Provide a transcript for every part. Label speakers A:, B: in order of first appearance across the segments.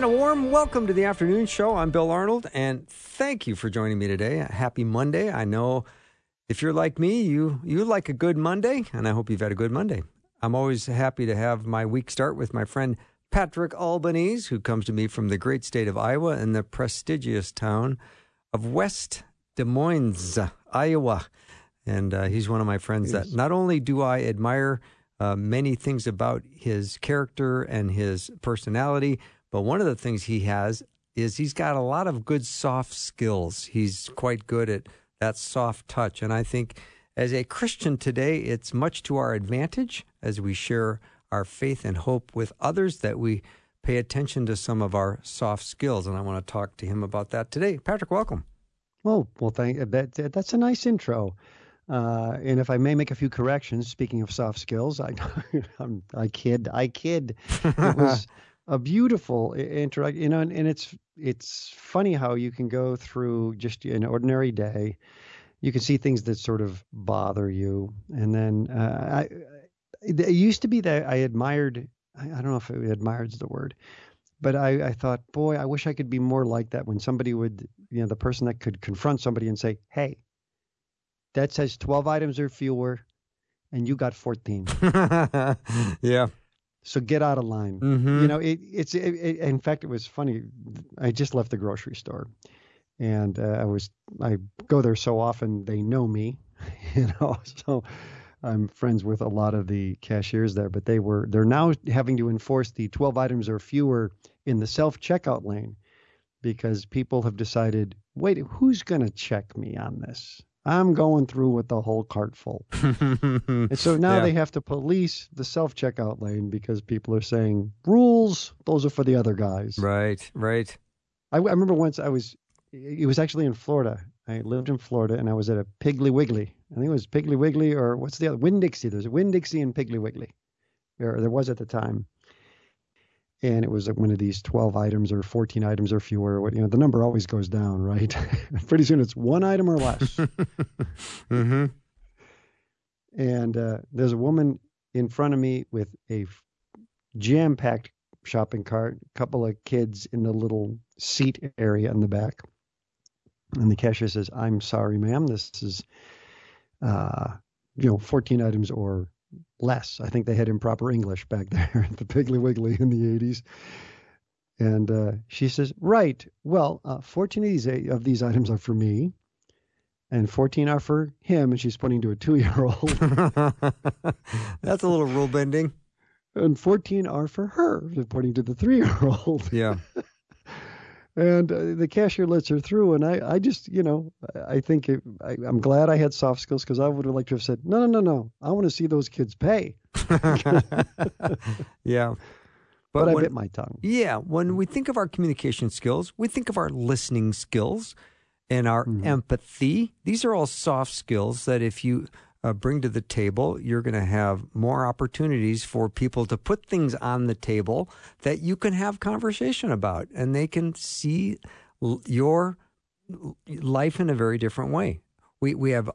A: And a warm welcome to the afternoon show. I'm Bill Arnold, and thank you for joining me today. Happy Monday. I know if you're like me, you you like a good Monday, and I hope you've had a good Monday. I'm always happy to have my week start with my friend Patrick Albanese, who comes to me from the great state of Iowa and the prestigious town of West Des Moines, Iowa. And uh, he's one of my friends that not only do I admire uh, many things about his character and his personality, but one of the things he has is he's got a lot of good soft skills. He's quite good at that soft touch. And I think as a Christian today, it's much to our advantage as we share our faith and hope with others that we pay attention to some of our soft skills. And I want to talk to him about that today. Patrick, welcome.
B: Oh, well, thank that. That's a nice intro. Uh, and if I may make a few corrections, speaking of soft skills, I, I kid, I kid. It was a beautiful interact you know and, and, it's it's funny how you can go through just an ordinary day you can see things that sort of bother you and then uh, I, it used to be that i admired i don't know if admired is the word but I, I thought boy i wish i could be more like that when somebody would you know the person that could confront somebody and say hey that says 12 items or fewer and you got 14
A: yeah
B: so get out of line.
A: Mm-hmm.
B: You know, it, it's it, it, in fact, it was funny. I just left the grocery store, and uh, I was I go there so often they know me, you know. So I'm friends with a lot of the cashiers there, but they were they're now having to enforce the 12 items or fewer in the self checkout lane because people have decided, wait, who's going to check me on this? I'm going through with the whole cart full. and so now yeah. they have to police the self checkout lane because people are saying rules, those are for the other guys.
A: Right, right.
B: I, I remember once I was, it was actually in Florida. I lived in Florida and I was at a Piggly Wiggly. I think it was Piggly Wiggly or what's the other? Winn Dixie. There's a Winn Dixie and Piggly Wiggly. There, there was at the time and it was one of these 12 items or 14 items or fewer you know the number always goes down right? Pretty soon it's one item or less.
A: Mm-hmm.
B: and uh, there's a woman in front of me with a jam-packed shopping cart a couple of kids in the little seat area in the back. And the cashier says i'm sorry ma'am this is uh, you know 14 items or less. I think they had improper English back there at the Piggly Wiggly in the 80s. And uh, she says, Right. Well, uh, 14 of these, of these items are for me, and 14 are for him. And she's pointing to a two year old.
A: That's a little rule bending.
B: And 14 are for her, pointing to the three year old.
A: Yeah.
B: and uh, the cashier lets her through and i, I just you know i think it, I, am glad i had soft skills because i would have liked to have said no no no no i want to see those kids pay
A: yeah
B: but, but when, I bit my tongue.
A: Yeah, when we think of our communication skills, we think of our listening skills and our mm-hmm. empathy. These are all soft skills that if you uh, bring to the table, you're going to have more opportunities for people to put things on the table that you can have conversation about, and they can see l- your life in a very different way. We we have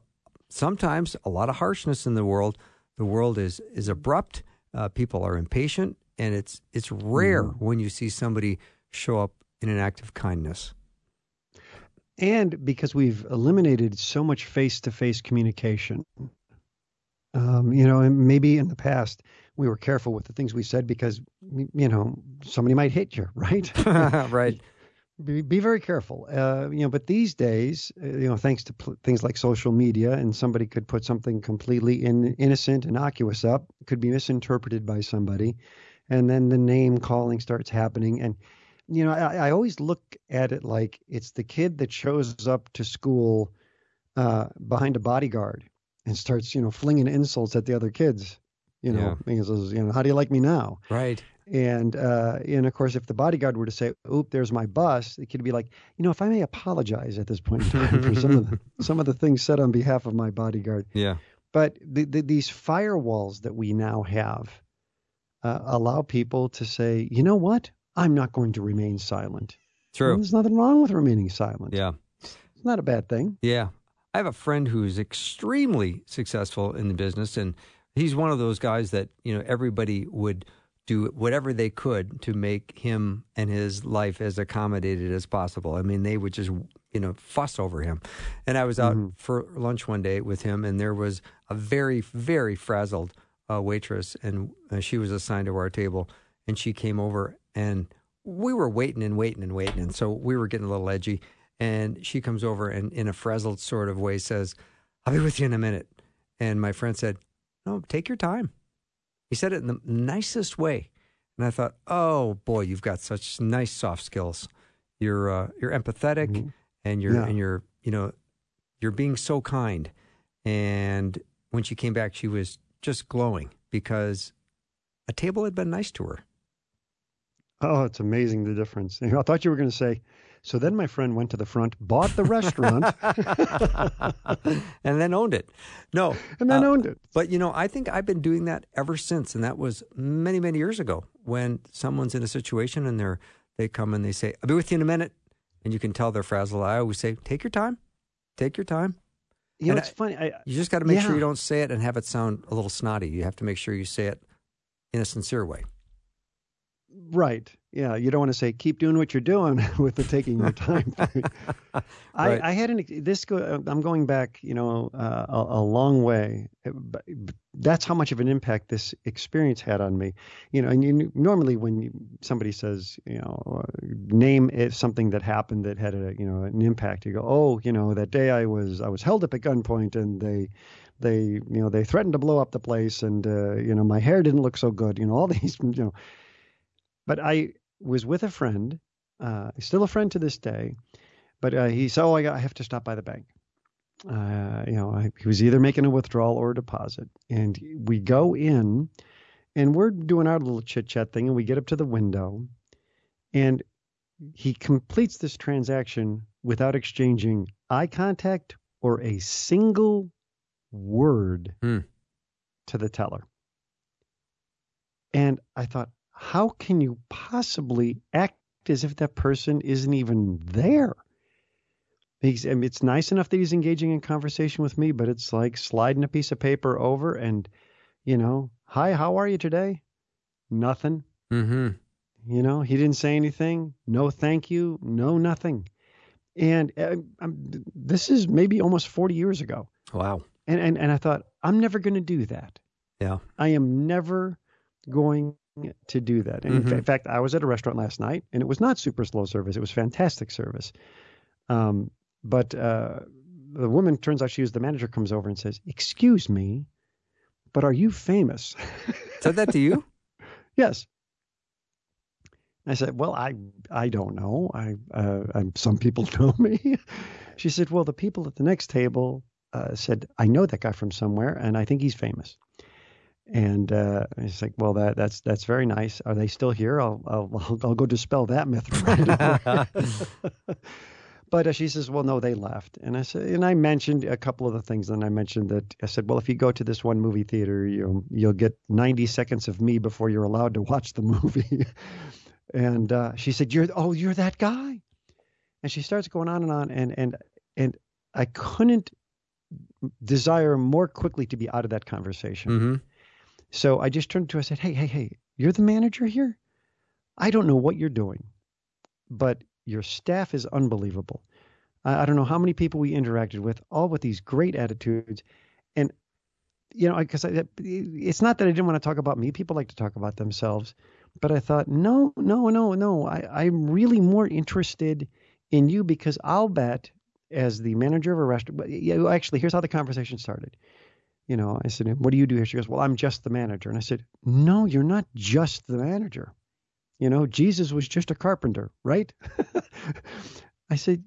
A: sometimes a lot of harshness in the world. The world is is abrupt. Uh, people are impatient, and it's it's rare mm-hmm. when you see somebody show up in an act of kindness
B: and because we've eliminated so much face-to-face communication um, you know and maybe in the past we were careful with the things we said because you know somebody might hit you right?
A: Right.
B: Be, be very careful. Uh, you know but these days uh, you know thanks to pl- things like social media and somebody could put something completely in, innocent innocuous up could be misinterpreted by somebody and then the name calling starts happening and you know, I, I always look at it like it's the kid that shows up to school uh, behind a bodyguard and starts, you know, flinging insults at the other kids. You know, yeah. because you know, how do you like me now?
A: Right.
B: And uh, and of course, if the bodyguard were to say, "Oop, there's my bus," it could be like, you know, if I may apologize at this point in time for some of the, some of the things said on behalf of my bodyguard.
A: Yeah.
B: But the, the, these firewalls that we now have uh, allow people to say, you know what, I'm not going to remain silent.
A: True.
B: And there's nothing wrong with remaining silent.
A: Yeah.
B: It's not a bad thing.
A: Yeah. I have a friend who's extremely successful in the business, and he's one of those guys that, you know, everybody would do whatever they could to make him and his life as accommodated as possible. I mean, they would just, you know, fuss over him. And I was out
B: Mm-hmm.
A: for lunch one day with him, and there was a very, very frazzled uh, waitress, and uh, she was assigned to our table, and she came over, and we were waiting and waiting and waiting, and so we were getting a little edgy. And she comes over and, in a frazzled sort of way, says, "I'll be with you in a minute." And my friend said, "No, take your time." He said it in the nicest way, and I thought, "Oh boy, you've got such nice soft skills. You're uh, you're empathetic, and you're
B: Yeah.
A: and you're you know you're being so kind." And when she came back, she was just glowing because a table had been nice to her.
B: Oh, it's amazing the difference. I thought you were going to say, so then my friend went to the front, bought the restaurant,
A: and then owned it. No,
B: and then
A: uh,
B: owned it.
A: But you know, I think I've been doing that ever since, and that was many, many years ago. When someone's in a situation and they're they come and they say, "I'll be with you in a minute," and you can tell they're frazzled. I always say, "Take your time, take your time."
B: You know,
A: and
B: it's
A: I-
B: funny. I,
A: You just got to make sure you don't say it and have it sound a little snotty. You have to make sure you say it in a sincere way.
B: Right. Yeah. You don't want to say keep doing what you're doing with the taking your time. thing. I, I had an this go. I'm going back, you know, uh, a, a long way. Uh, that's how much of an impact this experience had on me. You know, and you normally when you, somebody says, you know, uh, name it something that happened that had a, you know, an impact. You go, oh, you know, that day I was I was held up at gunpoint and they. They, you know, they threatened to blow up the place, and uh, you know, my hair didn't look so good. You know, all these, you know, but I was with a friend, uh, still a friend to this day. But uh, he said, "Oh, I, got, I have to stop by the bank." Uh, you know, I, he was either making a withdrawal or a deposit, and we go in, and we're doing our little chit chat thing, and we get up to the window, and he completes this transaction without exchanging eye contact or a single word
A: Hmm.
B: to the teller. And I thought, how can you possibly act as if that person isn't even there? He's, I mean, it's nice enough that he's engaging in conversation with me, but it's like sliding a piece of paper over and, you know, hi, how are you today? Nothing.
A: Mm-hmm.
B: You know, he didn't say anything. No, thank you. No, nothing. And uh, I'm, this is maybe almost 40 years ago.
A: Wow.
B: And, and, and I thought, I'm never going to do that.
A: Yeah.
B: I am never going to do that. And in fa- in fact, I was at a restaurant last night and it was not super slow service. It was fantastic service. Um, but uh, the woman turns out she was the manager comes over and says, excuse me, but are you famous?
A: Said that to you?
B: yes. I said, well, I, I don't know. I, uh, i some people know me. she said, well, the people at the next table uh, said, I know that guy from somewhere and I think he's famous. And uh, it's like, well, that that's that's very nice. Are they still here? I'll I'll, I'll, go dispel that myth. Right but uh, she says, well, no, they left. And I said, and I mentioned a couple of the things. And I mentioned that I said, well, if you go to this one movie theater, you'll you'll get 90 seconds of me before you're allowed to watch the movie. and uh, she said, you're oh, you're that guy. And she starts going on and on, and and and I couldn't desire more quickly to be out of that conversation.
A: Mm-hmm.
B: So I just turned to her and said, Hey, hey, hey, you're the manager here? I don't know what you're doing, but your staff is unbelievable. I, I don't know how many people we interacted with, all with these great attitudes. And, you know, because it's not that I didn't want to talk about me. People like to talk about themselves. But I thought, no, no, no, no. I, I'm really more interested in you because I'll bet as the manager of a restaurant, yeah, actually, here's how the conversation started you know, I said, what do you do here? She goes, well, I'm just the manager. And I said, no, you're not just the manager. You know, Jesus was just a carpenter, right? I said,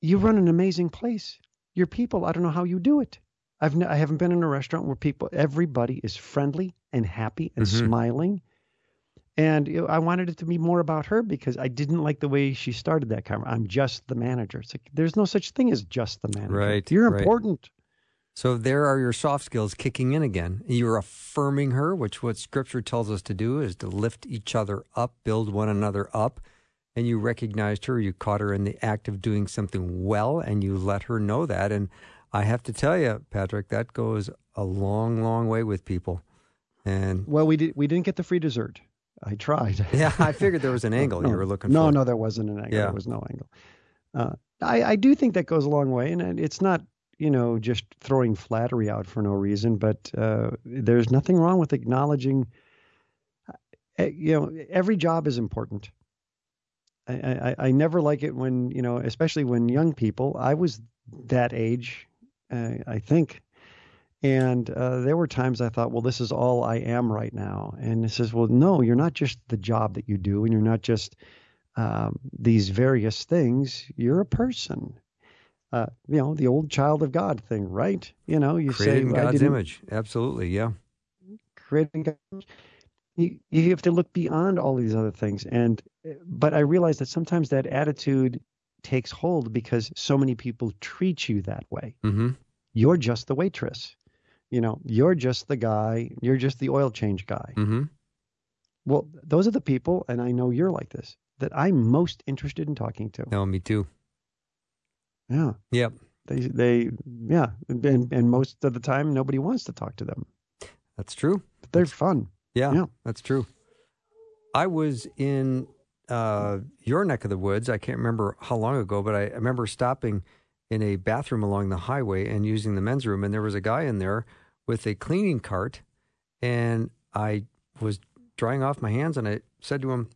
B: you run an amazing place. Your people, I don't know how you do it. I've n- I haven't been in a restaurant where people, everybody is friendly and happy and
A: Mhm.
B: smiling. And you know, I wanted it to be more about her because I didn't like the way she started that conversation. I'm just the manager. It's like there's no such thing as just the manager.
A: Right,
B: You're
A: right.
B: important.
A: So there are your soft skills kicking in again. You're affirming her, which what scripture tells us to do is to lift each other up, build one another up. And you recognized her, you caught her in the act of doing something well, and you let her know that. And I have to tell you, Patrick, that goes a long, long way with people. And
B: Well, we did we didn't get the free dessert. I tried.
A: yeah, I figured there was an angle
B: no,
A: you were looking
B: no,
A: for.
B: No, no, there wasn't an angle.
A: Yeah.
B: There was no angle. Uh, I, I do think that goes a long way, and it's not you know just throwing flattery out for no reason, but uh, there's nothing wrong with acknowledging. uh, You know, every job is important. I, I, I never like it when you know, especially when young people. I was that age, uh, I think, and uh, there were times I thought, well, this is all I am right now. And it says, well, no, you're not just the job that you do, and you're not just um, these various things. You're a person. Uh, you know, the old child of God thing, right? You know, you
A: Created
B: say,
A: God's image. Absolutely, yeah.
B: creating God. You, you have to look beyond all these other things. And, but I realize that sometimes that attitude takes hold because so many people treat you that way.
A: Mm-hmm.
B: You're just the waitress. You know, you're just the guy, you're just the oil change guy.
A: Mm-hmm.
B: Well, those are the people, and I know you're like this, that I'm most interested in talking to.
A: No, me too.
B: Yeah.
A: Yep.
B: They, they, yeah. And, and most of the time, nobody wants to talk to them.
A: That's true.
B: But they're fun.
A: Yeah,
B: Yeah.
A: that's true. I was in uh, your neck of the woods. I can't remember how long ago, but I, I remember stopping in a bathroom along the highway and using the men's room, and there was a guy in there with a cleaning cart, and I was drying off my hands, and I said to him,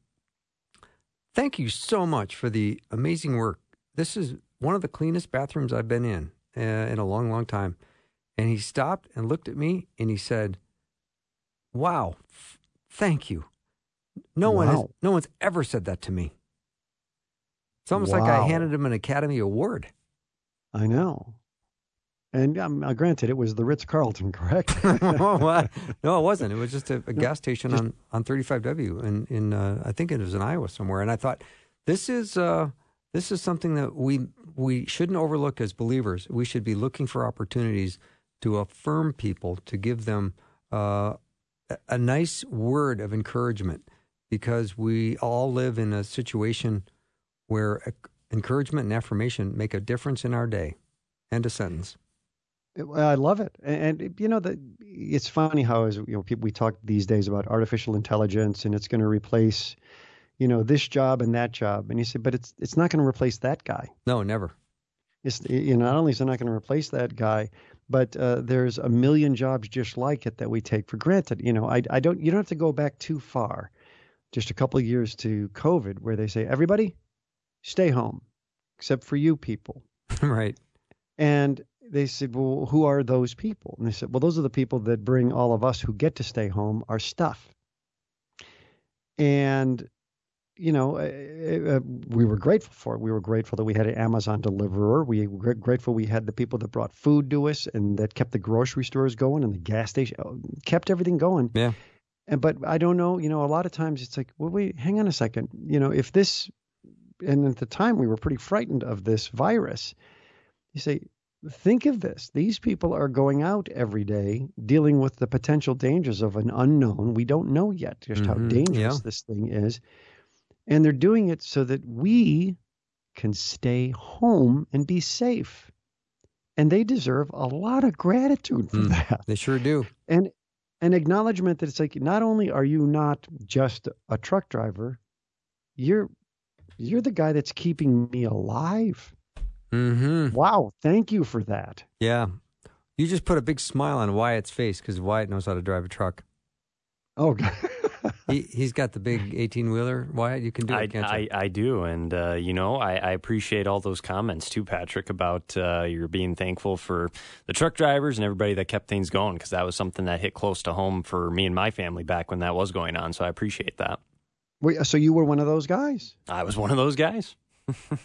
A: "Thank you so much for the amazing work. This is one of the cleanest bathrooms I've been in uh, in a long, long time." And he stopped and looked at me, and he said. Wow. F- Thank you. No one has, no one's ever said that to me. It's almost like I handed him an Academy Award.
B: I know. And um, granted, it was the Ritz Carlton, correct?
A: No, it wasn't. It was just a, a gas station
B: just-
A: on, on 35W in, in uh, I think it was in Iowa somewhere. And I thought, this is uh, this is something that we we shouldn't overlook as believers. We should be looking for opportunities to affirm people, to give them uh, a- a nice word of encouragement, because we all live in a situation where encouragement and affirmation make a difference in our day. End of sentence.
B: I love it, and, and you know that it's funny how as you know people we talk these days about artificial intelligence and it's going to replace, you know, this job and that job, and you say, but it's it's not going to replace that guy.
A: No, never.
B: It's you know not only is it not going to replace that guy, but uh, there's a million jobs just like it that we take for granted. You know, I I don't you don't have to go back too far, just a couple of years to COVID, where they say everybody, stay home, except for you people.
A: right.
B: And they said, Well, who are those people? And they said, Well, those are the people that bring all of us who get to stay home our stuff. And, you know, uh, uh, we were grateful for it. We were grateful that we had an Amazon deliverer. We were grateful we had the people that brought food to us and that kept the grocery stores going and the gas station, uh, kept everything going.
A: Yeah.
B: And, but I don't know, you know, a lot of times it's like, well, wait, hang on a second. You know, if this, and at the time we were pretty frightened of this virus, you say, think of this. These people are going out every day dealing with the potential dangers of an unknown. We don't know yet just how
A: Mhm,
B: dangerous
A: yeah.
B: this thing is. And they're doing it so that we can stay home and be safe. And they deserve a lot of gratitude for
A: Mm.
B: that
A: They sure do.
B: and an acknowledgement that it's like not only are you not just a truck driver you're you're the guy that's keeping me alive
A: Mm-hmm.
B: wow thank you for that
A: Yeah. You just put a big smile on Wyatt's face because Wyatt knows how to drive a truck.
B: oh God.
A: He, he's got the big 18 wheeler. Wyatt, you can do it,
C: I,
A: can't you?
C: I, I do. And, uh, you know, I, I appreciate all those comments too, Patrick, about uh, you're being thankful for the truck drivers and everybody that kept things going because that was something that hit close to home for me and my family back when that was going on. So I appreciate that.
B: Wait, so you were one of those guys
C: I was one of those guys.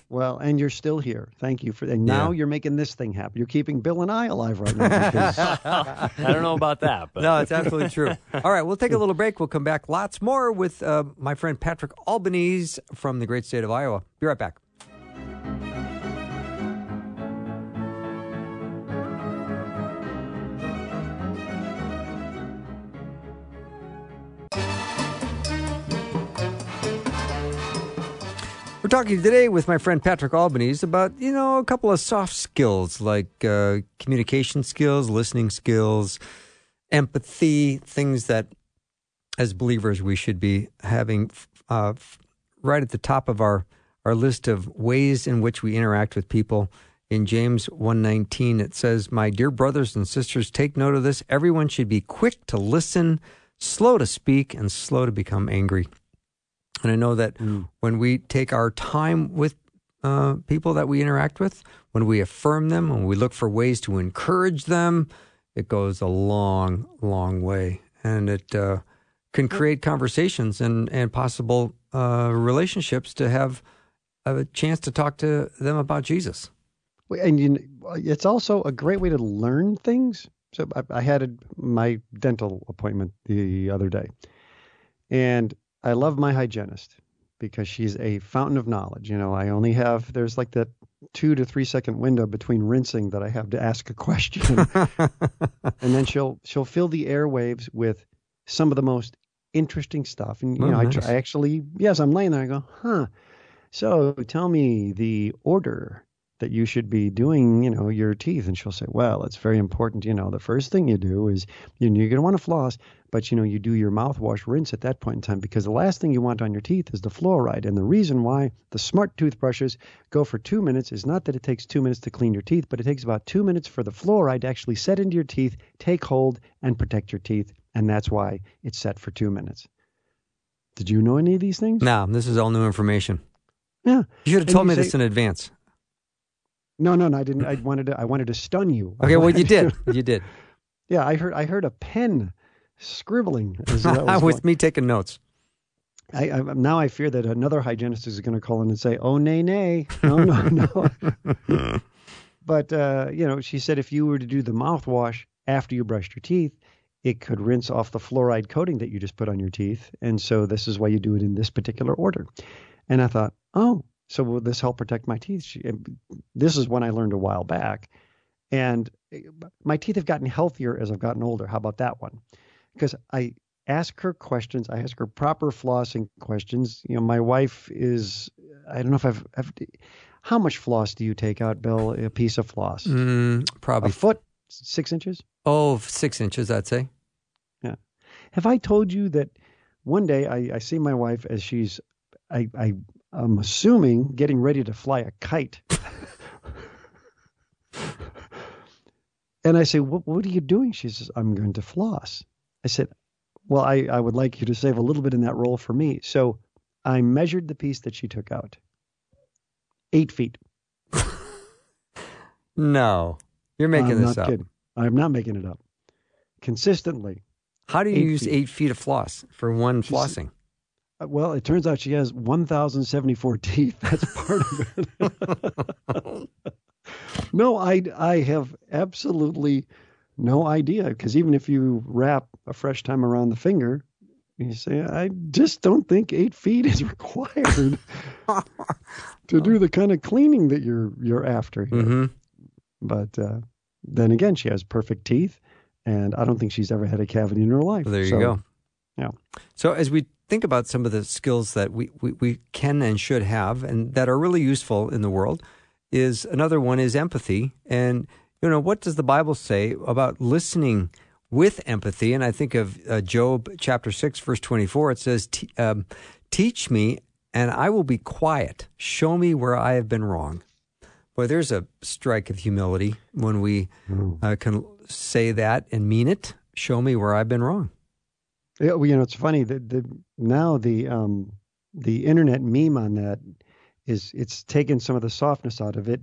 B: Well, and you're still here. Thank you for. And now
A: Yeah.
B: you're making this thing happen. You're keeping Bill and I alive right now. Because,
C: I don't know about that, but
A: No, it's absolutely true. All right, we'll take a little break. We'll come back lots more with uh, my friend Patrick Albanese from the great state of Iowa. Be right back. Talking today with my friend Patrick Albanese about, you know, a couple of soft skills like uh, communication skills, listening skills, empathy, things that as believers we should be having uh, right at the top of our, our list of ways in which we interact with people. In James 1:19 it says, "My dear brothers and sisters, take note of this. Everyone should be quick to listen, slow to speak, and slow to become angry." And I know that when we take our time with uh, people that we interact with, when we affirm them, when we look for ways to encourage them, it goes a long, long way. And it uh, can create conversations and, and possible uh, relationships to have a chance to talk to them about Jesus.
B: and you, it's also a great way to learn things. So I, I had a, my dental appointment the other day, and I love my hygienist because she's a fountain of knowledge. You know, I only have there's like that two to three second window between rinsing that I have to ask a question, and then she'll she'll fill the airwaves with some of the most interesting stuff. And you
A: Oh,
B: know, I,
A: nice.
B: tr- I actually yes, I'm laying there. I go, huh. So tell me the order that you should be doing, you know, your teeth. And she'll say, well, it's very important. You know, the first thing you do is you know, you're going to want to floss, but, you know, you do your mouthwash rinse at that point in time because the last thing you want on your teeth is the fluoride. And the reason why the smart toothbrushes go for two minutes is not that it takes two minutes to clean your teeth, but it takes about two minutes for the fluoride to actually set into your teeth, take hold, and protect your teeth. And that's why it's set for two minutes. Did you know any of these things?
A: No, this is all new information.
B: Yeah.
A: You should have
B: And
A: told me
B: say-
A: this in advance.
B: No, no, no. I didn't. I wanted to. I wanted to stun you.
A: Okay, well, you
B: to-
A: did. You did.
B: Yeah, I heard. I heard a pen scribbling. As that was
A: With
B: going.
A: me taking notes.
B: I, I, now I fear that another hygienist is going to call in and say, "Oh, nay, nay, no, no, no." but uh, you know, she said if you were to do the mouthwash after you brushed your teeth, it could rinse off the fluoride coating that you just put on your teeth, and so this is why you do it in this particular order. And I thought, oh, so will this help protect my teeth? She, this is when I learned a while back, and eh, my teeth have gotten healthier as I've gotten older. How about that one? Because I ask her questions. I ask her proper flossing questions. You know, my wife is. I don't know if I've. I've how much floss do you take out, Bill? A piece of floss?
A: Mm,
B: A
A: probably
B: foot? Six inches?
A: oh six inches, I'd say. Yeah.
B: Have I told you that one day I, I see my wife as she's, I, I, I'm assuming, getting ready to fly a kite. and I say, what, what are you doing? She says, I'm going to floss. I said, well, I, I would like you to save a little bit in that roll for me. So I measured the piece that she took out. Eight feet.
A: No, you're making
B: I'm
A: this up.
B: kidding. I'm not making it up. Consistently.
A: How do you
B: Eight
A: use
B: feet.
A: eight feet of floss for one flossing?
B: Uh, Well, it turns out she has 1,074 teeth. That's part of it. no, I, I have absolutely no idea because even if you wrap a fresh time around the finger, you say, I just don't think eight feet is required to do the kind of cleaning that you're you're after here.
A: hmm
B: But uh, then again, she has perfect teeth, and I don't think she's ever had a cavity in her life.
A: There you
B: So,
A: go.
B: yeah.
A: So as we think about some of the skills that we, we, we can and should have and that are really useful in the world is another one is empathy. And, you know, what does the Bible say about listening with empathy? And I think of uh, Job chapter 6, verse 24. It says, "Te- um, Teach me and I will be quiet. Show me where I have been wrong. Boy, there's a strike of humility when we uh, can say that and mean it. Show me where I've been wrong.
B: Yeah, well, you know, it's funny that the now the um the internet meme on that is it's taken some of the softness out of it,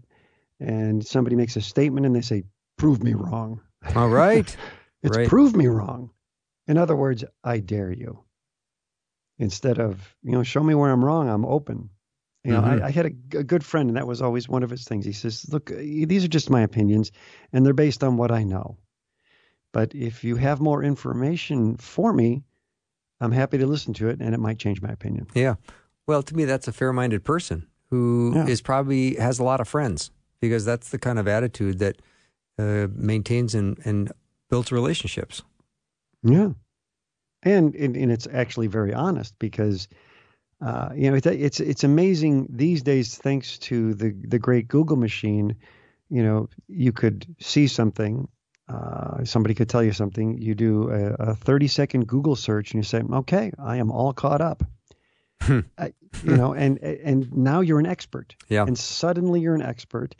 B: and somebody makes a statement and they say, "Prove me wrong."
A: All right.
B: It's
A: Right.
B: prove me wrong. In other words, I dare you. Instead of you know, show me where I'm wrong. I'm open, You know,
A: Mhm.
B: I, I had a good friend, and that was always one of his things. He says, "Look, uh, these are just my opinions, and they're based on what I know. But if you have more information for me, I'm happy to listen to it, and it might change my opinion."
A: Yeah. Well, to me, that's a fair minded person who is
B: Yeah.
A: probably has a lot of friends because that's the kind of attitude that uh, maintains and, and builds relationships.
B: Yeah, and and, and it's actually very honest because uh, you know it's it's it's amazing these days thanks to the the great Google machine. You know, you could see something. Uh, somebody could tell you something. You do a, a 30 second Google search and you say, "Okay, I am all caught up." I, you know, and and now you're an expert.
A: Yeah.
B: And suddenly you're an expert.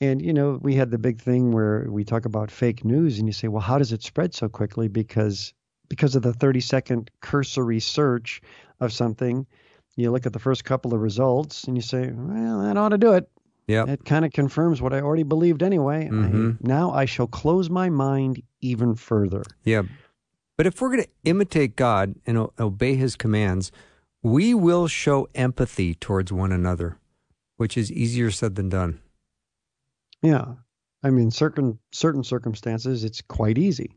B: And you know, we had the big thing where we talk about fake news, and you say, well, how does it spread so quickly? Because because of the 30 second cursory search of something, you look at the first couple of results, and you say, well, that ought to do it.
A: Yeah.
B: It kind of confirms what I already believed anyway. I-
A: Mhm.
B: now I shall close my mind even further.
A: Yeah. But if we're going to imitate God and o- obey his commands, we will show empathy towards one another, which is easier said than done.
B: Yeah, I mean, certain certain circumstances, it's quite easy.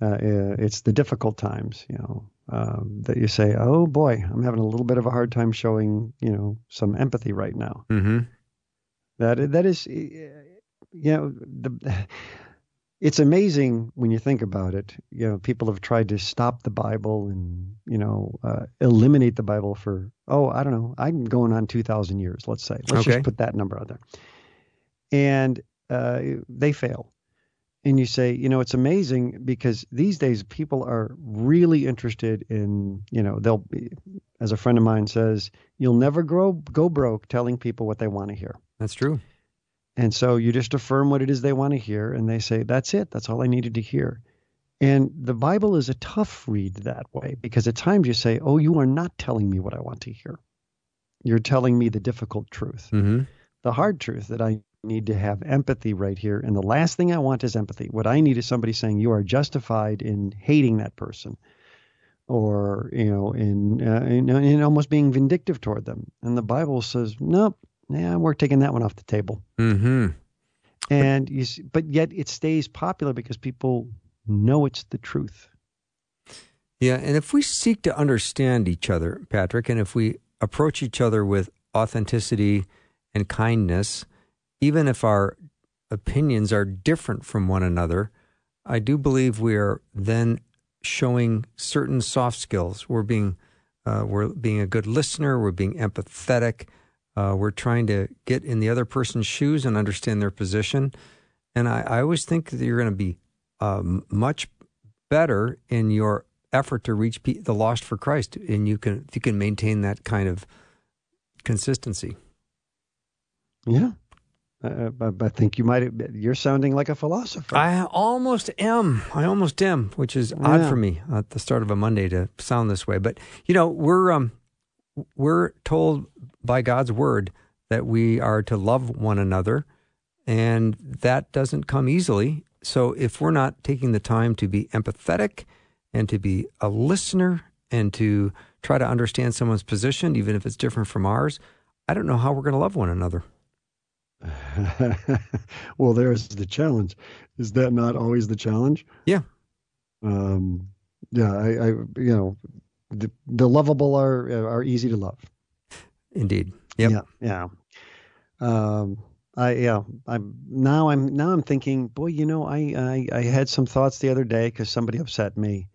B: Uh, uh, it's the difficult times, you know, um, that you say, "Oh boy, I'm having a little bit of a hard time showing, you know, some empathy right now."
A: Mm-hmm.
B: That that is, you know, the. It's amazing when you think about it. You know, people have tried to stop the Bible and you know uh, eliminate the Bible for oh I don't know I'm going on two thousand years. Let's say let's
A: Okay.
B: just put that number out there, and uh, they fail. And you say, you know, it's amazing because these days people are really interested in, you know, they'll be, as a friend of mine says, you'll never grow go broke telling people what they want to hear.
A: That's true.
B: And so you just affirm what it is they want to hear, and they say, That's it. That's all I needed to hear. And the Bible is a tough read that way because at times you say, Oh, you are not telling me what I want to hear. You're telling me the difficult truth,
A: Mm-hmm.
B: the hard truth that I need to have empathy right here. And the last thing I want is empathy. What I need is somebody saying, You are justified in hating that person. Or you know, in, uh, in in almost being vindictive toward them, and the Bible says, nope, yeah, we're taking that one off the table
A: Mm-hmm.
B: and you see, but yet it stays popular because people know it's the truth.
A: Yeah, and if we seek to understand each other, Patrick, and if we approach each other with authenticity and kindness, even if our opinions are different from one another, I do believe we are then showing certain soft skills. We're being uh, we're being a good listener. We're being empathetic. Uh, we're trying to get in the other person's shoes and understand their position. And I, I always think that you're going to be um, much better in your effort to reach pe- the lost for Christ, and you can if you can maintain that kind of consistency.
B: Yeah. But, but I think you might. You're sounding like a philosopher.
A: I almost am. I almost am, which is odd
B: Yeah.
A: for me at the start of a Monday to sound this way. But you know, we're um, we're told by God's word that we are to love one another, and that doesn't come easily. So if we're not taking the time to be empathetic and to be a listener and to try to understand someone's position, even if it's different from ours, I don't know how we're going to love one another.
B: well, there's the challenge. Is that not always the challenge?
A: Yeah.
B: Um, yeah. I, I. You know, the, the lovable are are easy to love.
A: Indeed. Yep.
B: Yeah. Yeah. Um, I yeah. I'm now. I'm now. I'm thinking. Boy, you know, I I, I had some thoughts the other day because somebody upset me,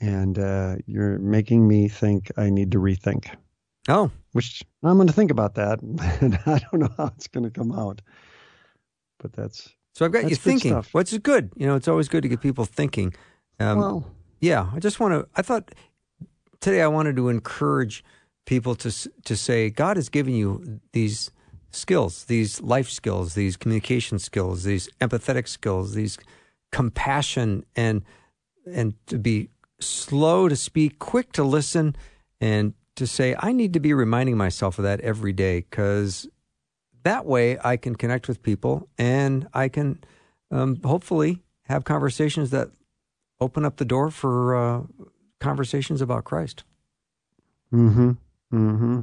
B: and uh, you're making me think I need to rethink.
A: Oh,
B: Which I'm going to think about that, and I don't know how it's going to come out. But that's
A: So I've got you
B: That's
A: thinking.
B: stuff.
A: What's good? You know, it's always good to get people thinking. Um,
B: well.
A: yeah, I just want to. I thought today I wanted to encourage people to to say God has given you these skills, these life skills, these communication skills, these empathetic skills, these compassion and and to be slow to speak, quick to listen, and to say I need to be reminding myself of that every day because that way I can connect with people and I can um, hopefully have conversations that open up the door for uh, conversations about Christ.
B: Mm-hmm. Mm-hmm.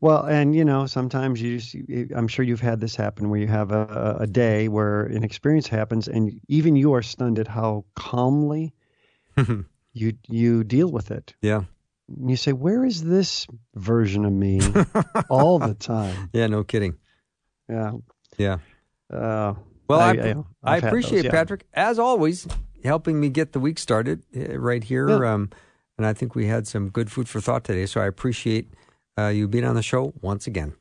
B: Well, and you know, sometimes you just, I'm sure you've had this happen where you have a, a day where an experience happens and even you are stunned at how calmly you you deal with it.
A: Yeah.
B: And You say, "Where is this version of me all the time?"
A: Yeah, no kidding.
B: Yeah.
A: Yeah.
B: Uh,
A: Well, I,
B: I-
A: I,
B: I-
A: appreciate
B: those, yeah.
A: Patrick as always helping me get the week started uh, right here.
B: Yeah.
A: Um, and I think we had some good food for thought today. So I appreciate uh, you being on the show once again.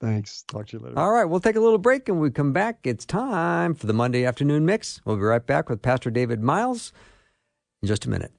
B: thanks. Talk to you later.
A: All right, we'll take a little break and when we come back. It's time for the Monday afternoon mix. We'll be right back with Pastor David Myles in just a minute.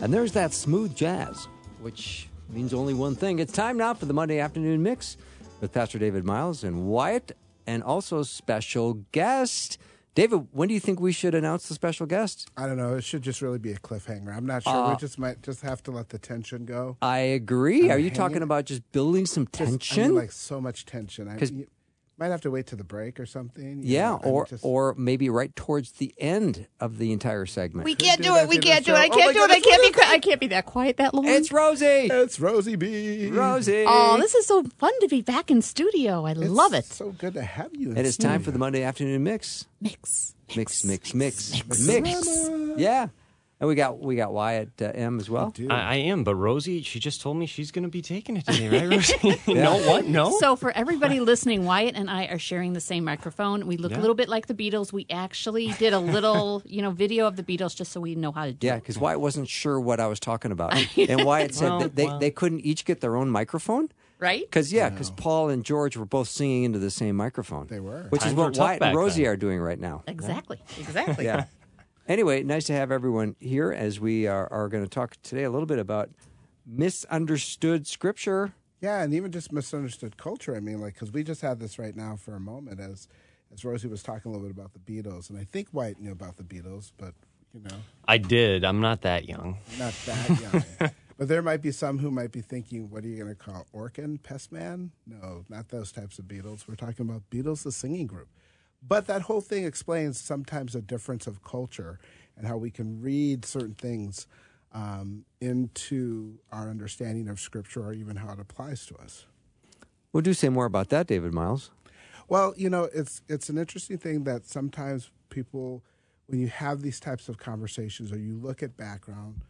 A: And there's that smooth jazz, which means only one thing. It's time now for the Monday afternoon mix with Pastor David Myles and Wyatt, and also special guest. David, when do you think we should announce the special guest?
D: I don't know. It should just really be a cliffhanger. I'm not sure.
A: Uh,
D: we just might just have to let the tension go.
A: I agree.
D: I'm
A: Are you
D: hanging-
A: talking about just building some
D: Just- I mean,
A: tension?
D: like so much tension. I
A: 'Cause-
D: you might have to wait to the break or something.
A: yeah,
D: know,
A: or
D: just-
A: or maybe right towards the end of the entire segment.
E: We can't
D: do
E: do it. We can't do it. I
D: Oh
E: can't
D: my
E: do it. I can't be.
D: what is
E: qui- I can't be that quiet that long.
A: it's Rosie.
D: it's Rosie B.
A: Rosie.
E: Oh, this is so fun to be back in studio. I
D: It's
E: love it.
D: So good to have you. in
A: It is time for the Monday afternoon mix.
E: Mix,
A: Mix, mix, mix, mix.
E: mix.
A: Yeah, and we got we got Wyatt uh, M as well.
C: I, I am, but Rosie, she just told me she's going to be taking it today, right, Rosie? no, what? No.
E: So for everybody listening, Wyatt and I are sharing the same microphone. We look
C: Yeah.
E: a little bit like the Beatles. We actually did a little, you know, video of the Beatles just so we know how to do it.
A: Yeah,
E: it.
A: because Wyatt wasn't sure what I was talking about, and Wyatt said
C: Well,
A: that they,
C: well.
A: they couldn't each get their own microphone.
E: Right?
A: Because yeah, because Paul and George were both singing into the same microphone.
D: They were.
A: which is what Wyatt and Rosie
C: then.
A: are doing right now.
E: Exactly. Exactly.
A: Yeah. Anyway, nice to have everyone here as we are, are going to talk today a little bit about misunderstood scripture.
D: Yeah, and even just misunderstood culture. I mean, like, because we just had this right now for a moment as as Rosie was talking a little bit about the Beatles, and I think Wyatt knew about the Beatles, but you know,
C: I did. I'm not that young.
D: not that young. but there might be some who might be thinking, what are you going to call Orkin, Pest Man? No, not those types of Beatles. We're talking about Beatles, the singing group. But that whole thing explains sometimes a difference of culture and how we can read certain things um, into our understanding of Scripture or even how it applies to us.
A: Well, do say more about that, David Myles.
D: Well, you know, it's it's an interesting thing that sometimes people, when you have these types of conversations or you look at background,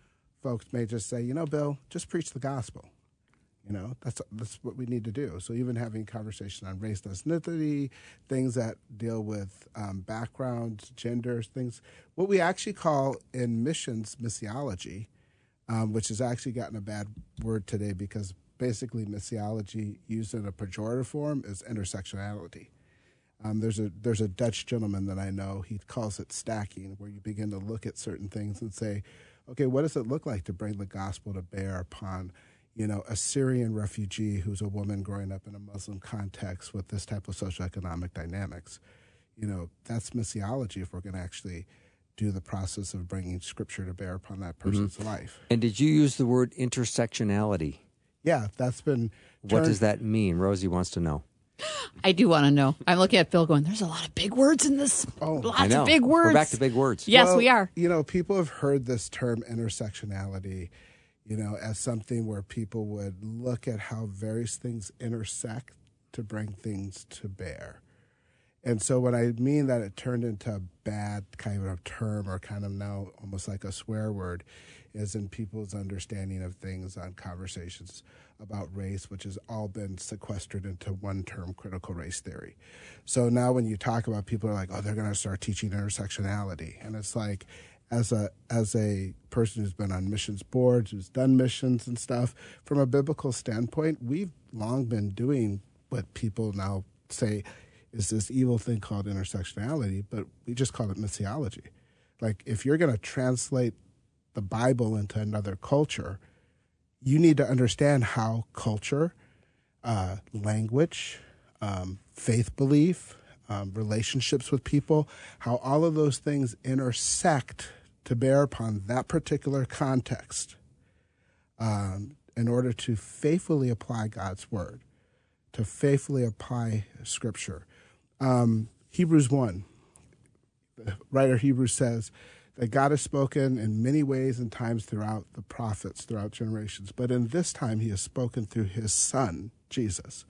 D: folks may just say, you know, Bill, just preach the gospel. You know, that's that's what we need to do. So even having conversation on race, and ethnicity, things that deal with um, backgrounds, genders, things, what we actually call in missions missiology, um, which has actually gotten a bad word today because basically missiology used in a pejorative form is intersectionality. Um, there's a there's a Dutch gentleman that I know. He calls it stacking, where you begin to look at certain things and say, okay, what does it look like to bring the gospel to bear upon, you know, a Syrian refugee who's a woman growing up in a Muslim context with this type of socioeconomic dynamics? You know, that's missiology if we're going to actually do the process of bringing scripture to bear upon that mm-hmm. person's life.
A: And did you use the word intersectionality?
D: Yeah, that's been.
A: What does that mean? Rosie wants to know.
E: I do want to know. I'm looking at Phil going, there's a lot of big words in this.
D: Oh,
E: Lots
A: I know.
E: of big words.
A: We're back to big words.
E: Yes,
D: Well,
E: we are.
D: You know, people have heard this term intersectionality, you know, as something where people would look at how various things intersect to bring things to bear. And so when I mean that it turned into a bad kind of term or kind of now almost like a swear word is in people's understanding of things on conversations about race, which has all been sequestered into one term, critical race theory. So now when you talk about people are like, oh, they're going to start teaching intersectionality. And it's like, as a as a person who's been on missions boards, who's done missions and stuff, from a biblical standpoint, we've long been doing what people now say is this evil thing called intersectionality, but we just call it missiology. Like if you're going to translate the Bible into another culture, you need to understand how culture, uh, language, um, faith belief, um, relationships with people, how all of those things intersect to bear upon that particular context um, in order to faithfully apply God's word, to faithfully apply Scripture. Um, Hebrews 1 the writer Hebrews says that God has spoken in many ways and times throughout the prophets, throughout generations. But in this time, he has spoken through his son, Jesus.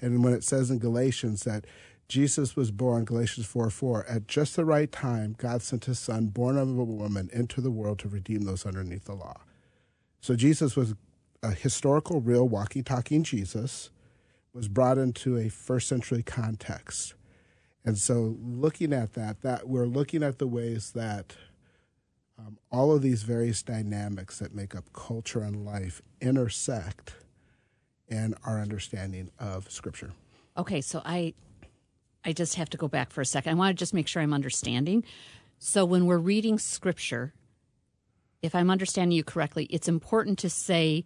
D: And when it says in Galatians that Jesus was born, Galatians 4 4, at just the right time, God sent his son, born of a woman, into the world to redeem those underneath the law. So Jesus was a historical, real, walking, talking Jesus, was brought into a first century context. And so, looking at that, that we're looking at the ways that um, all of these various dynamics that make up culture and life intersect in our understanding of Scripture.
E: Okay, so I I just have to go back for a second. I want to just make sure I'm understanding. So when we're reading scripture, if I'm understanding you correctly, it's important to say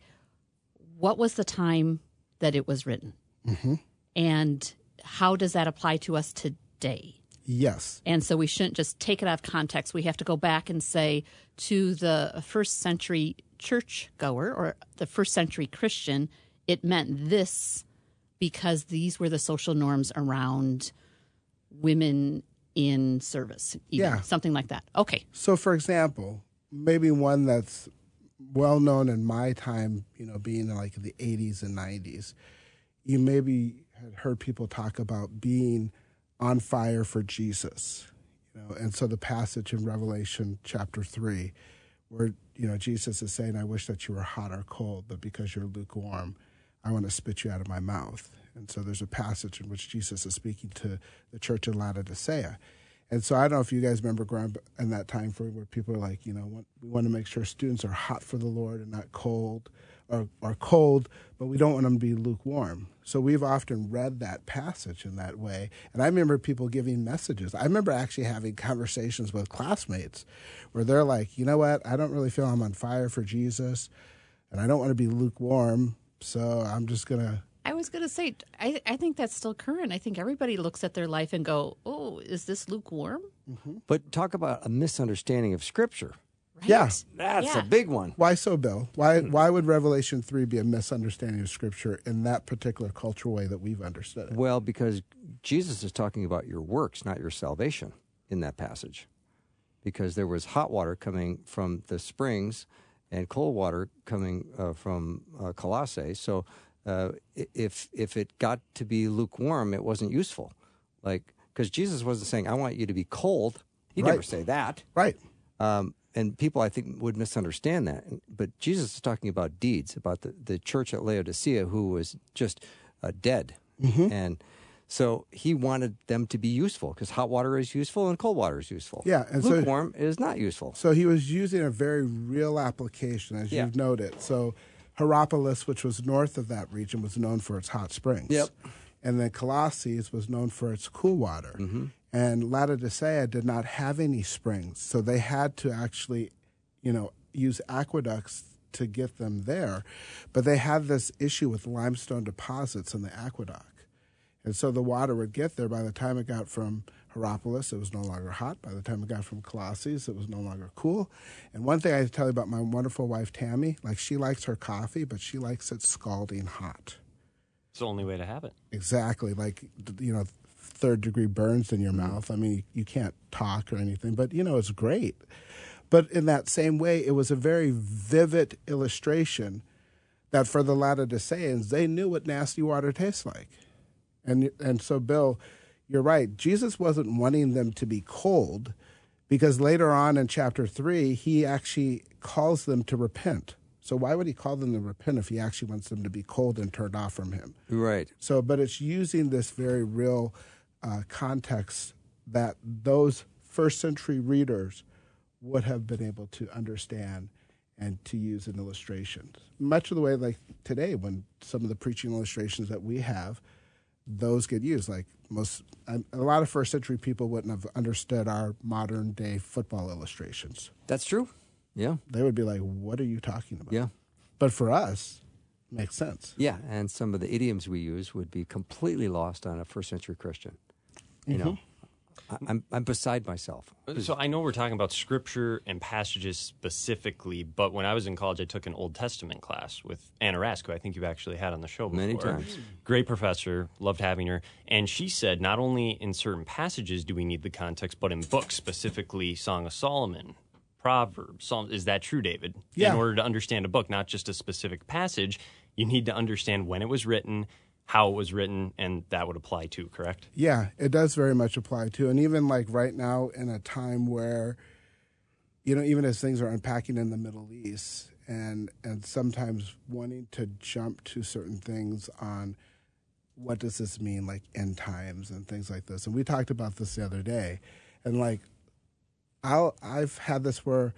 E: what was the time that it was written,
D: mm-hmm.
E: and how does that apply to us today?
D: Yes.
E: And so we shouldn't just take it out of context. We have to go back and say to the first century church goer or the first century Christian, it meant this because these were the social norms around women in service. even,
D: Yeah.
E: Something like that. Okay.
D: So, for example, maybe one that's well known in my time, you know, being in like the 80s and 90s, you maybe had heard people talk about being on fire for Jesus. You know, and so the passage in Revelation chapter 3 where, you know, Jesus is saying, I wish that you were hot or cold, but because you're lukewarm, I want to spit you out of my mouth. And so there's a passage in which Jesus is speaking to the church in Laodicea. And so I don't know if you guys remember growing up in that time frame where people are like, you know, we want to make sure students are hot for the Lord and not cold, or, or cold, but we don't want them to be lukewarm. So we've often read that passage in that way. And I remember people giving messages. I remember actually having conversations with classmates where they're like, you know what, I don't really feel I'm on fire for Jesus, and I don't want to be lukewarm, so I'm just gonna
E: I was going to say, I, I think that's still current. I think everybody looks at their life and go, oh, is this lukewarm?
A: But talk about a misunderstanding of Scripture.
E: Right?
D: Yeah.
A: That's
E: Yeah.
A: a big one.
D: Why so, Bill? Why why would Revelation three be a misunderstanding of Scripture in that particular cultural way that we've understood it?
A: Well, because Jesus is talking about your works, not your salvation, in that passage. Because there was hot water coming from the springs and cold water coming uh, from uh, Colossae. So uh, if if it got to be lukewarm, it wasn't useful. Like because Jesus wasn't saying, "I want you to be cold." He never
D: Right.
A: say that.
D: Right.
A: Um, and people, I think, would misunderstand that. But Jesus is talking about deeds, about the, the church at Laodicea who was just uh, dead.
D: Mm-hmm.
A: And so he wanted them to be useful because hot water is useful and cold water is useful.
D: Yeah, and so-
A: lukewarm is not useful.
D: So he was using a very real application, as
A: Yeah.
D: you've noted. So Hierapolis, which was north of that region, was known for its hot springs.
A: Yep.
D: And then Colossae was known for its cool water. Mm-hmm. And Laodicea did not have any springs, so they had to actually, you know, use aqueducts to get them there. But they had this issue with limestone deposits in the aqueduct. And so the water would get there. By the time it got from Hierapolis, it was no longer hot. By the time it got from Colossae, it was no longer cool. And one thing I have to tell you about my wonderful wife, Tammy, like she likes her coffee, but she likes it scalding hot.
C: It's the only way to have it.
D: Exactly. Like, you know, third degree burns in your mm-hmm. mouth. I mean, you can't talk or anything, but, you know, it's great. But in that same way, it was a very vivid illustration that for the Laodiceans, they knew what nasty water tastes like. And, and so, Bill, you're right. Jesus wasn't wanting them to be cold because later on in chapter three, he actually calls them to repent. So, why would he call them to repent if he actually wants them to be cold and turned off from him?
A: Right.
D: So, but it's using this very real uh, context that those first century readers would have been able to understand and to use in illustrations. Much of the way like today, when some of the preaching illustrations that we have, those get used. Like most, a lot of first century people wouldn't have understood our modern day football illustrations.
A: That's true. Yeah.
D: They would be like, "What are you talking about?"
A: Yeah.
D: But for us, makes sense.
A: Yeah. And some of the idioms we use would be completely lost on a first century Christian. You mm-hmm. know, I- I'm I'm beside myself.
C: So I know we're talking about scripture and passages specifically, but when I was in college, I took an Old Testament class with Anna Rask, who I think you've actually had on the show before.
A: Many times.
C: Great professor, loved having her. And she said not only in certain passages do we need the context, but in books, specifically Song of Solomon, Proverbs, Psalms. Is that true, David?
D: Yeah.
C: In order to understand a book, not just a specific passage, you need to understand when it was written, how it was written, and that would apply to, correct?
D: Yeah, it does very much apply to, and even like right now in a time where, you know, even as things are unpacking in the Middle East, and and sometimes wanting to jump to certain things on what does this mean, like end times and things like this. And we talked about this the other day, and like, I'll I've had this where.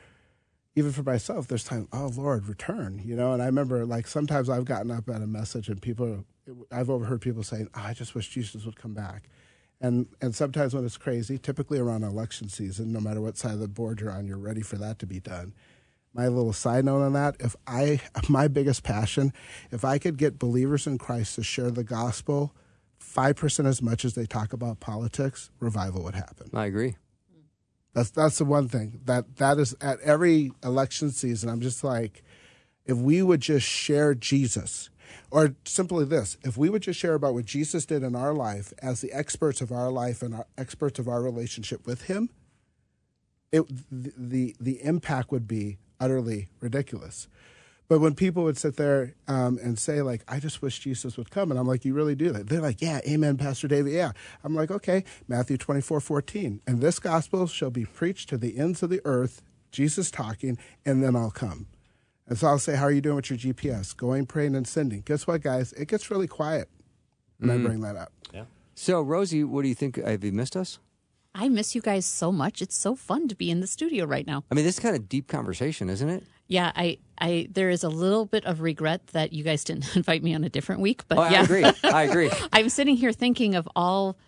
D: Even for myself, there's time. Oh Lord, return! You know, and I remember like sometimes I've gotten up at a message and people, I've overheard people saying, oh, "I just wish Jesus would come back," and and sometimes when it's crazy, typically around election season, no matter what side of the board you're on, you're ready for that to be done. My little side note on that: if I, my biggest passion, if I could get believers in Christ to share the gospel five percent as much as they talk about politics, revival would happen.
A: I agree.
D: That's that's the one thing that that is at every election season. I'm just like, if we would just share Jesus, or simply this, if we would just share about what Jesus did in our life as the experts of our life and our experts of our relationship with Him, it the the, impact would be utterly ridiculous. But when people would sit there um, and say, like, I just wish Jesus would come, and I'm like, you really do that? They're like, yeah, amen, Pastor David, yeah. I'm like, okay, Matthew 24, 14. And this gospel shall be preached to the ends of the earth, Jesus talking, and then I'll come. And so I'll say, how are you doing with your GPS? Going, praying, and sending. Guess what, guys? It gets really quiet when I mm-hmm. bring that up.
C: Yeah.
A: So, Rosie, what do you think? Have you missed us?
E: I miss you guys so much. It's so fun to be in the studio right now.
A: I mean, this is kind of deep conversation, isn't it?
E: Yeah, I, I, there is a little bit of regret that you guys didn't invite me on a different week, but
A: Oh, I agree. I agree.
E: I'm sitting here thinking of all,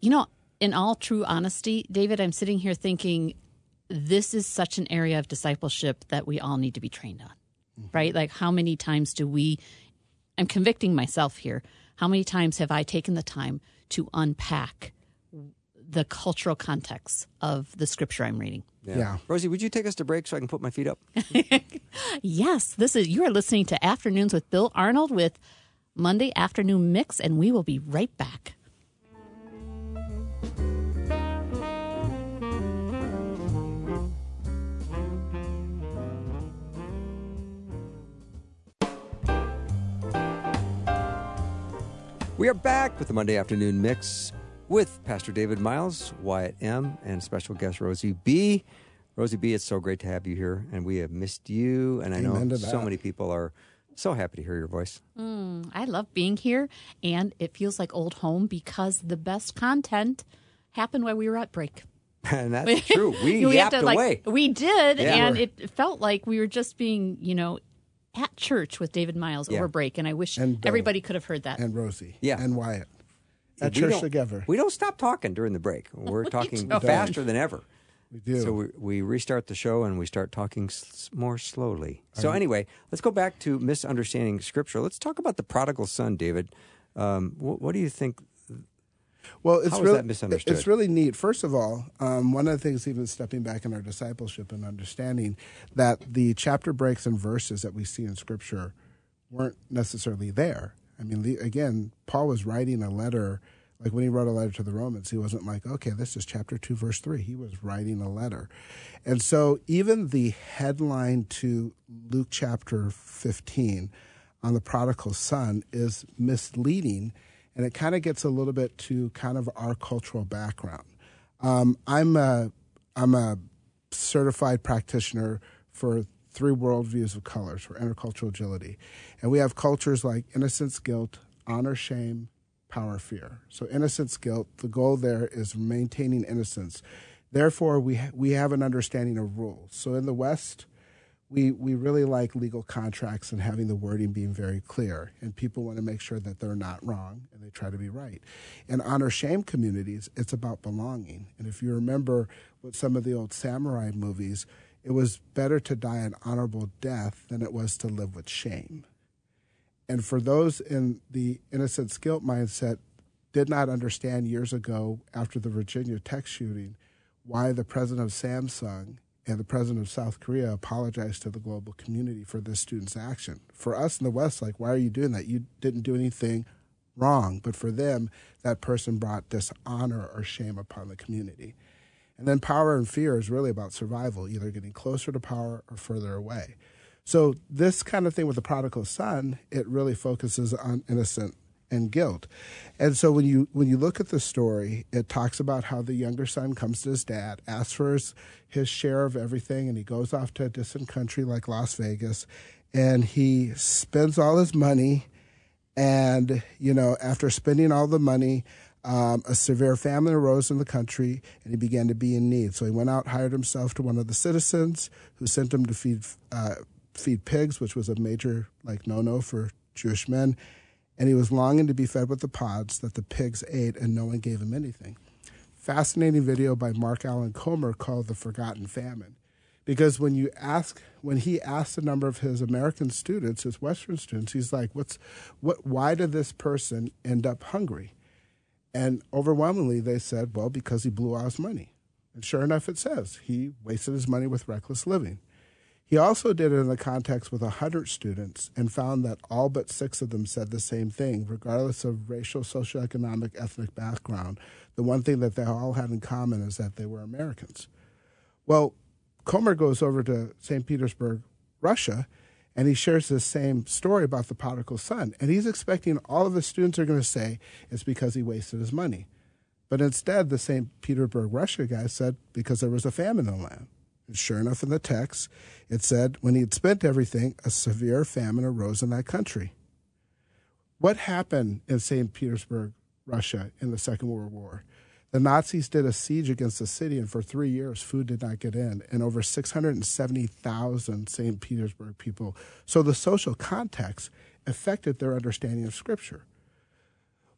E: you know, in all true honesty, David, I'm sitting here thinking this is such an area of discipleship that we all need to be trained on, Mm-hmm. right? Like, how many times do we, I'm convicting myself here, how many times have I taken the time to unpack the cultural context of the scripture I'm reading?
D: Yeah.
A: Rosie, would you take us to break so I can put my feet up?
E: Yes, this is you are listening to Afternoons with Bill Arnold with Monday Afternoon Mix, and we will be right back.
A: We are back with the Monday afternoon mix with Pastor David Myles, Wyatt M, and special guest Rosie B. Rosie B, it's so great to have you here, and we have missed you. And I
D: Amen
A: know so many people are so happy to hear your voice.
E: Mm, I love being here, and it feels like old home because the best content happened while we were at break.
A: And that's true. We,
E: have
A: yapped
E: to, like,
A: away.
E: We did,
A: Yeah.
E: and it felt like we were just being, you know, at church with David Myles
A: Yeah.
E: over break, and I wish
D: And
E: everybody could have heard that.
D: And Rosie.
A: Yeah.
D: And Wyatt. At
A: We
D: church together.
A: We don't stop talking during the break. We're talking
E: don't.
A: faster than ever.
D: We do.
A: So we, we restart the show and we start talking s- more slowly. So anyway, let's go back to misunderstanding scripture. Let's talk about the prodigal son, David. Um, what, what do you think?
D: Well, it's
A: How
D: really
A: that misunderstood?
D: It's really neat. First of all, um, one of the things, even stepping back in our discipleship and understanding that the chapter breaks and verses that we see in Scripture weren't necessarily there. I mean, the, again, Paul was writing a letter. Like when he wrote a letter to the Romans, he wasn't like, okay, this is chapter 2, verse 3. He was writing a letter. And so even the headline to Luke chapter 15 on the prodigal son is misleading and it kind of gets a little bit to kind of our cultural background. Um, I'm a, I'm a certified practitioner for three worldviews of colors for intercultural agility, and we have cultures like innocence, guilt, honor, shame, power, fear. So innocence, guilt. The goal there is maintaining innocence. Therefore, we ha- we have an understanding of rules. So in the West, we we really like legal contracts and having the wording being very clear and people want to make sure that they're not wrong and they try to be right. In honor shame communities it's about belonging and if you remember with some of the old samurai movies it was better to die an honorable death than it was to live with shame. And for those in the innocence guilt mindset did not understand years ago after the Virginia Tech shooting why the president of Samsung and the president of South Korea apologized to the global community for this student's action. For us in the West, like, why are you doing that? You didn't do anything wrong. But for them, that person brought dishonor or shame upon the community. And then power and fear is really about survival, either getting closer to power or further away. So this kind of thing with the prodigal son, it really focuses on innocent and guilt. And so when you when you look at the story, it talks about how the younger son comes to his dad, asks for his, his share of everything, and he goes off to a distant country like Las Vegas, and he spends all his money. And you know, after spending all the money, um, a severe famine arose in the country, and he began to be in need. So he went out, hired himself to one of the citizens, who sent him to feed uh, feed pigs, which was a major like no no for Jewish men and he was longing to be fed with the pods that the pigs ate, and no one gave him anything. Fascinating video by Mark Allen Comer called The Forgotten Famine. Because when you ask, when he asked a number of his American students, his Western students, he's like, "What's, what? Why did this person end up hungry?" And overwhelmingly, they said, "Well, because he blew all his money." And sure enough, it says he wasted his money with reckless living. He also did it in the context with 100 students and found that all but six of them said the same thing, regardless of racial, socioeconomic, ethnic background. The one thing that they all had in common is that they were Americans. Well, Comer goes over to St. Petersburg, Russia, and he shares this same story about the prodigal son. And he's expecting all of the students are going to say it's because he wasted his money. But instead, the St. Petersburg, Russia guy said because there was a famine in the land. Sure enough, in the text, it said, when he had spent everything, a severe famine arose in that country. What happened in St. Petersburg, Russia, in the Second World War? The Nazis did a siege against the city, and for three years, food did not get in, and over 670,000 St. Petersburg people. So the social context affected their understanding of Scripture.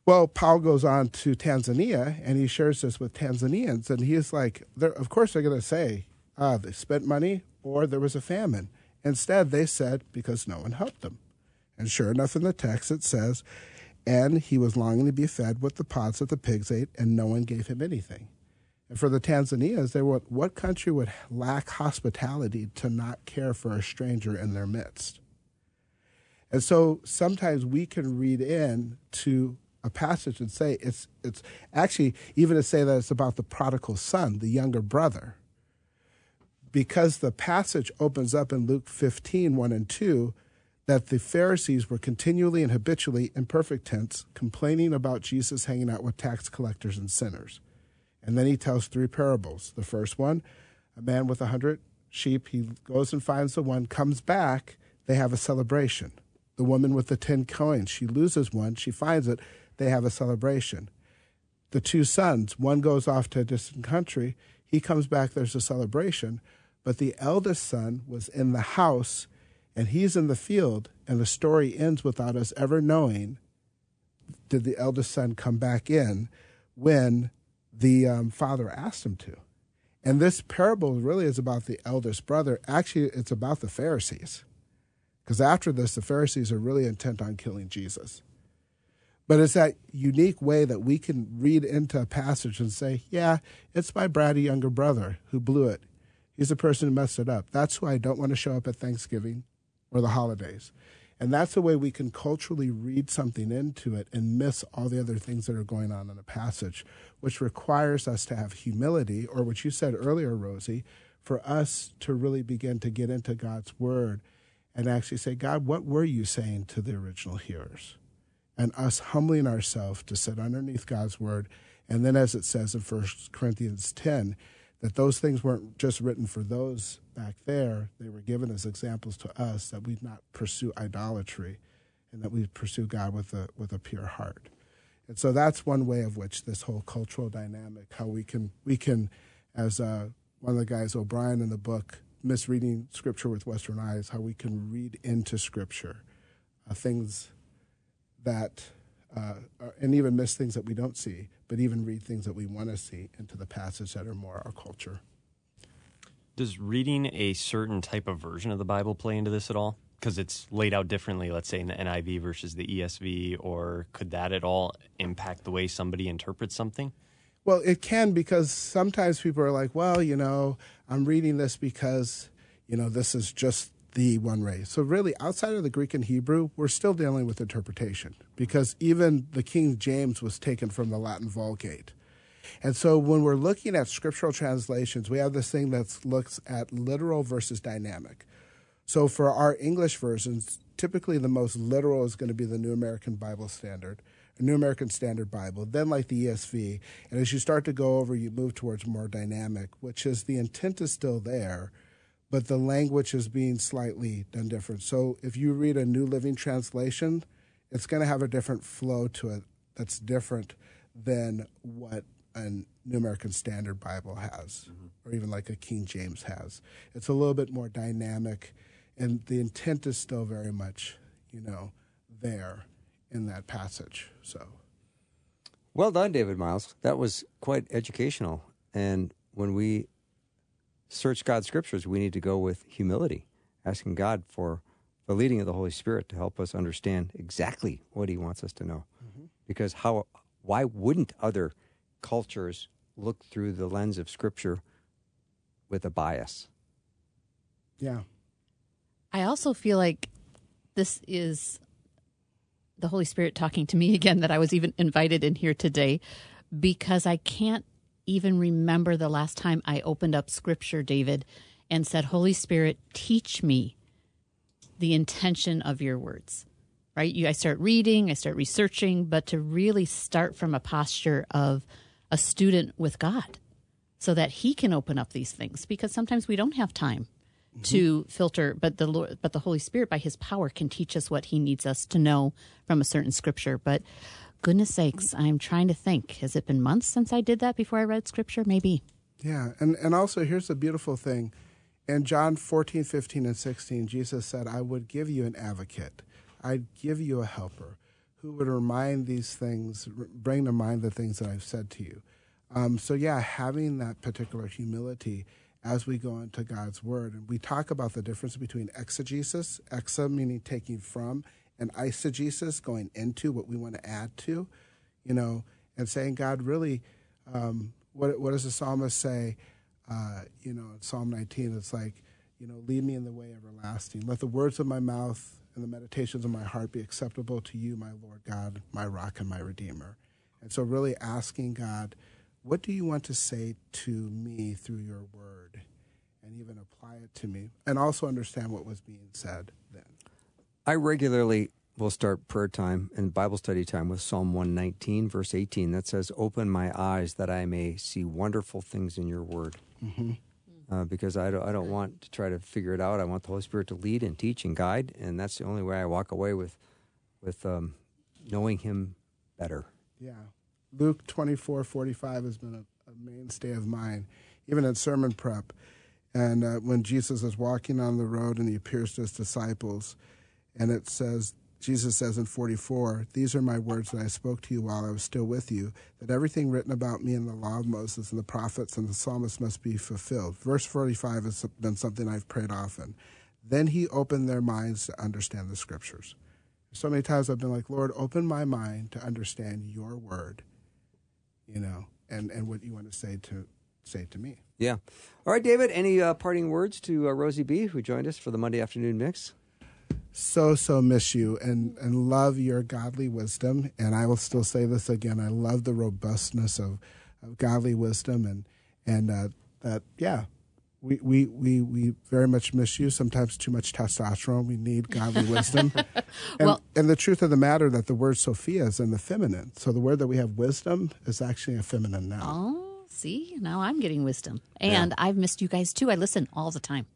D: Well, Paul goes on to Tanzania, and he shares this with Tanzanians, and he's like, of course, they're going to say, uh, they spent money or there was a famine. Instead, they said because no one helped them. And sure enough, in the text it says, and he was longing to be fed with the pods that the pigs ate, and no one gave him anything. And for the Tanzanians, they were what country would lack hospitality to not care for a stranger in their midst? And so sometimes we can read in to a passage and say it's it's actually even to say that it's about the prodigal son, the younger brother because the passage opens up in Luke 15, 1 and 2, that the Pharisees were continually and habitually, in perfect tense, complaining about Jesus hanging out with tax collectors and sinners. And then he tells three parables. The first one, a man with a hundred sheep, he goes and finds the one, comes back, they have a celebration. The woman with the ten coins, she loses one, she finds it, they have a celebration. The two sons, one goes off to a distant country, he comes back, there's a celebration. But the eldest son was in the house and he's in the field, and the story ends without us ever knowing did the eldest son come back in when the um, father asked him to. And this parable really is about the eldest brother. Actually, it's about the Pharisees. Because after this, the Pharisees are really intent on killing Jesus. But it's that unique way that we can read into a passage and say, yeah, it's my bratty younger brother who blew it. He's the person who messed it up. That's why I don't want to show up at Thanksgiving or the holidays. And that's the way we can culturally read something into it and miss all the other things that are going on in the passage, which requires us to have humility, or what you said earlier, Rosie, for us to really begin to get into God's word and actually say, God, what were you saying to the original hearers? And us humbling ourselves to sit underneath God's word. And then, as it says in 1 Corinthians 10, that those things weren't just written for those back there, they were given as examples to us that we'd not pursue idolatry and that we pursue God with a, with a pure heart. And so that's one way of which this whole cultural dynamic, how we can, we can as uh, one of the guys, O'Brien, in the book, Misreading Scripture with Western Eyes, how we can read into Scripture uh, things that, uh, and even miss things that we don't see but even read things that we want to see into the passage that are more our culture.
C: Does reading a certain type of version of the Bible play into this at all? because it's laid out differently, let's say in the NIV versus the ESV, or could that at all impact the way somebody interprets something?
D: Well, it can because sometimes people are like, well, you know, I'm reading this because, you know, this is just the one way. So, really, outside of the Greek and Hebrew, we're still dealing with interpretation because even the King James was taken from the Latin Vulgate. And so, when we're looking at scriptural translations, we have this thing that looks at literal versus dynamic. So, for our English versions, typically the most literal is going to be the New American Bible Standard. New American Standard Bible, then like the ESV. And as you start to go over, you move towards more dynamic, which is the intent is still there, but the language is being slightly done different. So if you read a New Living Translation, it's going to have a different flow to it that's different than what a New American Standard Bible has, mm-hmm. or even like a King James has. It's a little bit more dynamic, and the intent is still very much, you know, there in that passage. So,
A: well done, David Myles. That was quite educational. And when we search God's scriptures, we need to go with humility, asking God for the leading of the Holy Spirit to help us understand exactly what He wants us to know. Mm-hmm. Because how, why wouldn't other cultures look through the lens of Scripture with a bias?
D: Yeah.
E: I also feel like this is the Holy Spirit talking to me again that I was even invited in here today because I can't even remember the last time I opened up scripture, David, and said, Holy Spirit, teach me the intention of your words. Right? You, I start reading, I start researching, but to really start from a posture of a student with God so that He can open up these things because sometimes we don't have time mm-hmm. to filter, but the Lord, but the Holy Spirit by His power can teach us what He needs us to know from a certain scripture. But goodness sakes, I'm trying to think. Has it been months since I did that before I read scripture? Maybe.
D: Yeah, and and also here's the beautiful thing. In John 14, 15, and 16, Jesus said, I would give you an advocate. I'd give you a helper who would remind these things, bring to mind the things that I've said to you. Um, so, yeah, having that particular humility as we go into God's Word. And we talk about the difference between exegesis, exa meaning taking from, and eisegesis, going into what we want to add to, you know, and saying, God, really, um, what, what does the psalmist say? Uh, you know, Psalm 19, it's like, you know, lead me in the way everlasting. Let the words of my mouth and the meditations of my heart be acceptable to you, my Lord God, my rock and my redeemer. And so, really asking God, what do you want to say to me through your word? And even apply it to me and also understand what was being said then.
A: I regularly will start prayer time and Bible study time with Psalm 119, verse 18, that says, Open my eyes that I may see wonderful things in your word. Mm-hmm. Uh, because I don't, I don't want to try to figure it out. I want the Holy Spirit to lead and teach and guide, and that's the only way I walk away with, with um, knowing Him better.
D: Yeah. Luke 24 45 has been a, a mainstay of mine, even in sermon prep. And uh, when Jesus is walking on the road and he appears to his disciples, and it says, Jesus says in 44, These are my words that I spoke to you while I was still with you, that everything written about me in the law of Moses and the prophets and the psalmists must be fulfilled. Verse 45 has been something I've prayed often. Then he opened their minds to understand the scriptures. So many times I've been like, Lord, open my mind to understand your word you know, and, and what you want to say to say to me.
A: Yeah. All right, David, any uh, parting words to uh, Rosie B., who joined us for the Monday afternoon mix?
D: So, so miss you and, and love your godly wisdom. And I will still say this again I love the robustness of, of godly wisdom and, and uh, that, yeah, we, we, we, we very much miss you. Sometimes too much testosterone. We need godly wisdom. and, well, and the truth of the matter that the word Sophia is in the feminine. So the word that we have wisdom is actually a feminine now.
E: Oh, see, now I'm getting wisdom. And yeah. I've missed you guys too. I listen all the time.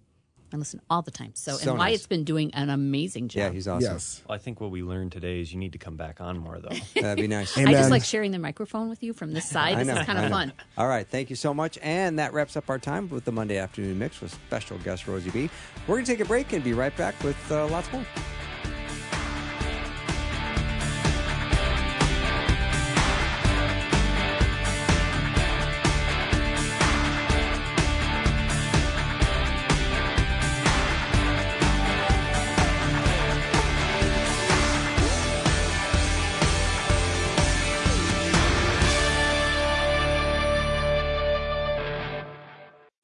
E: I listen all the time. So, so and nice. Wyatt's been doing an amazing job.
A: Yeah, he's awesome.
D: Yes.
C: Well, I think what we learned today is you need to come back on more, though.
A: That'd be nice.
E: I just like sharing the microphone with you from this side. This know, is kind of fun.
A: All right. Thank you so much. And that wraps up our time with the Monday afternoon mix with special guest Rosie B. We're going to take a break and be right back with uh, lots more.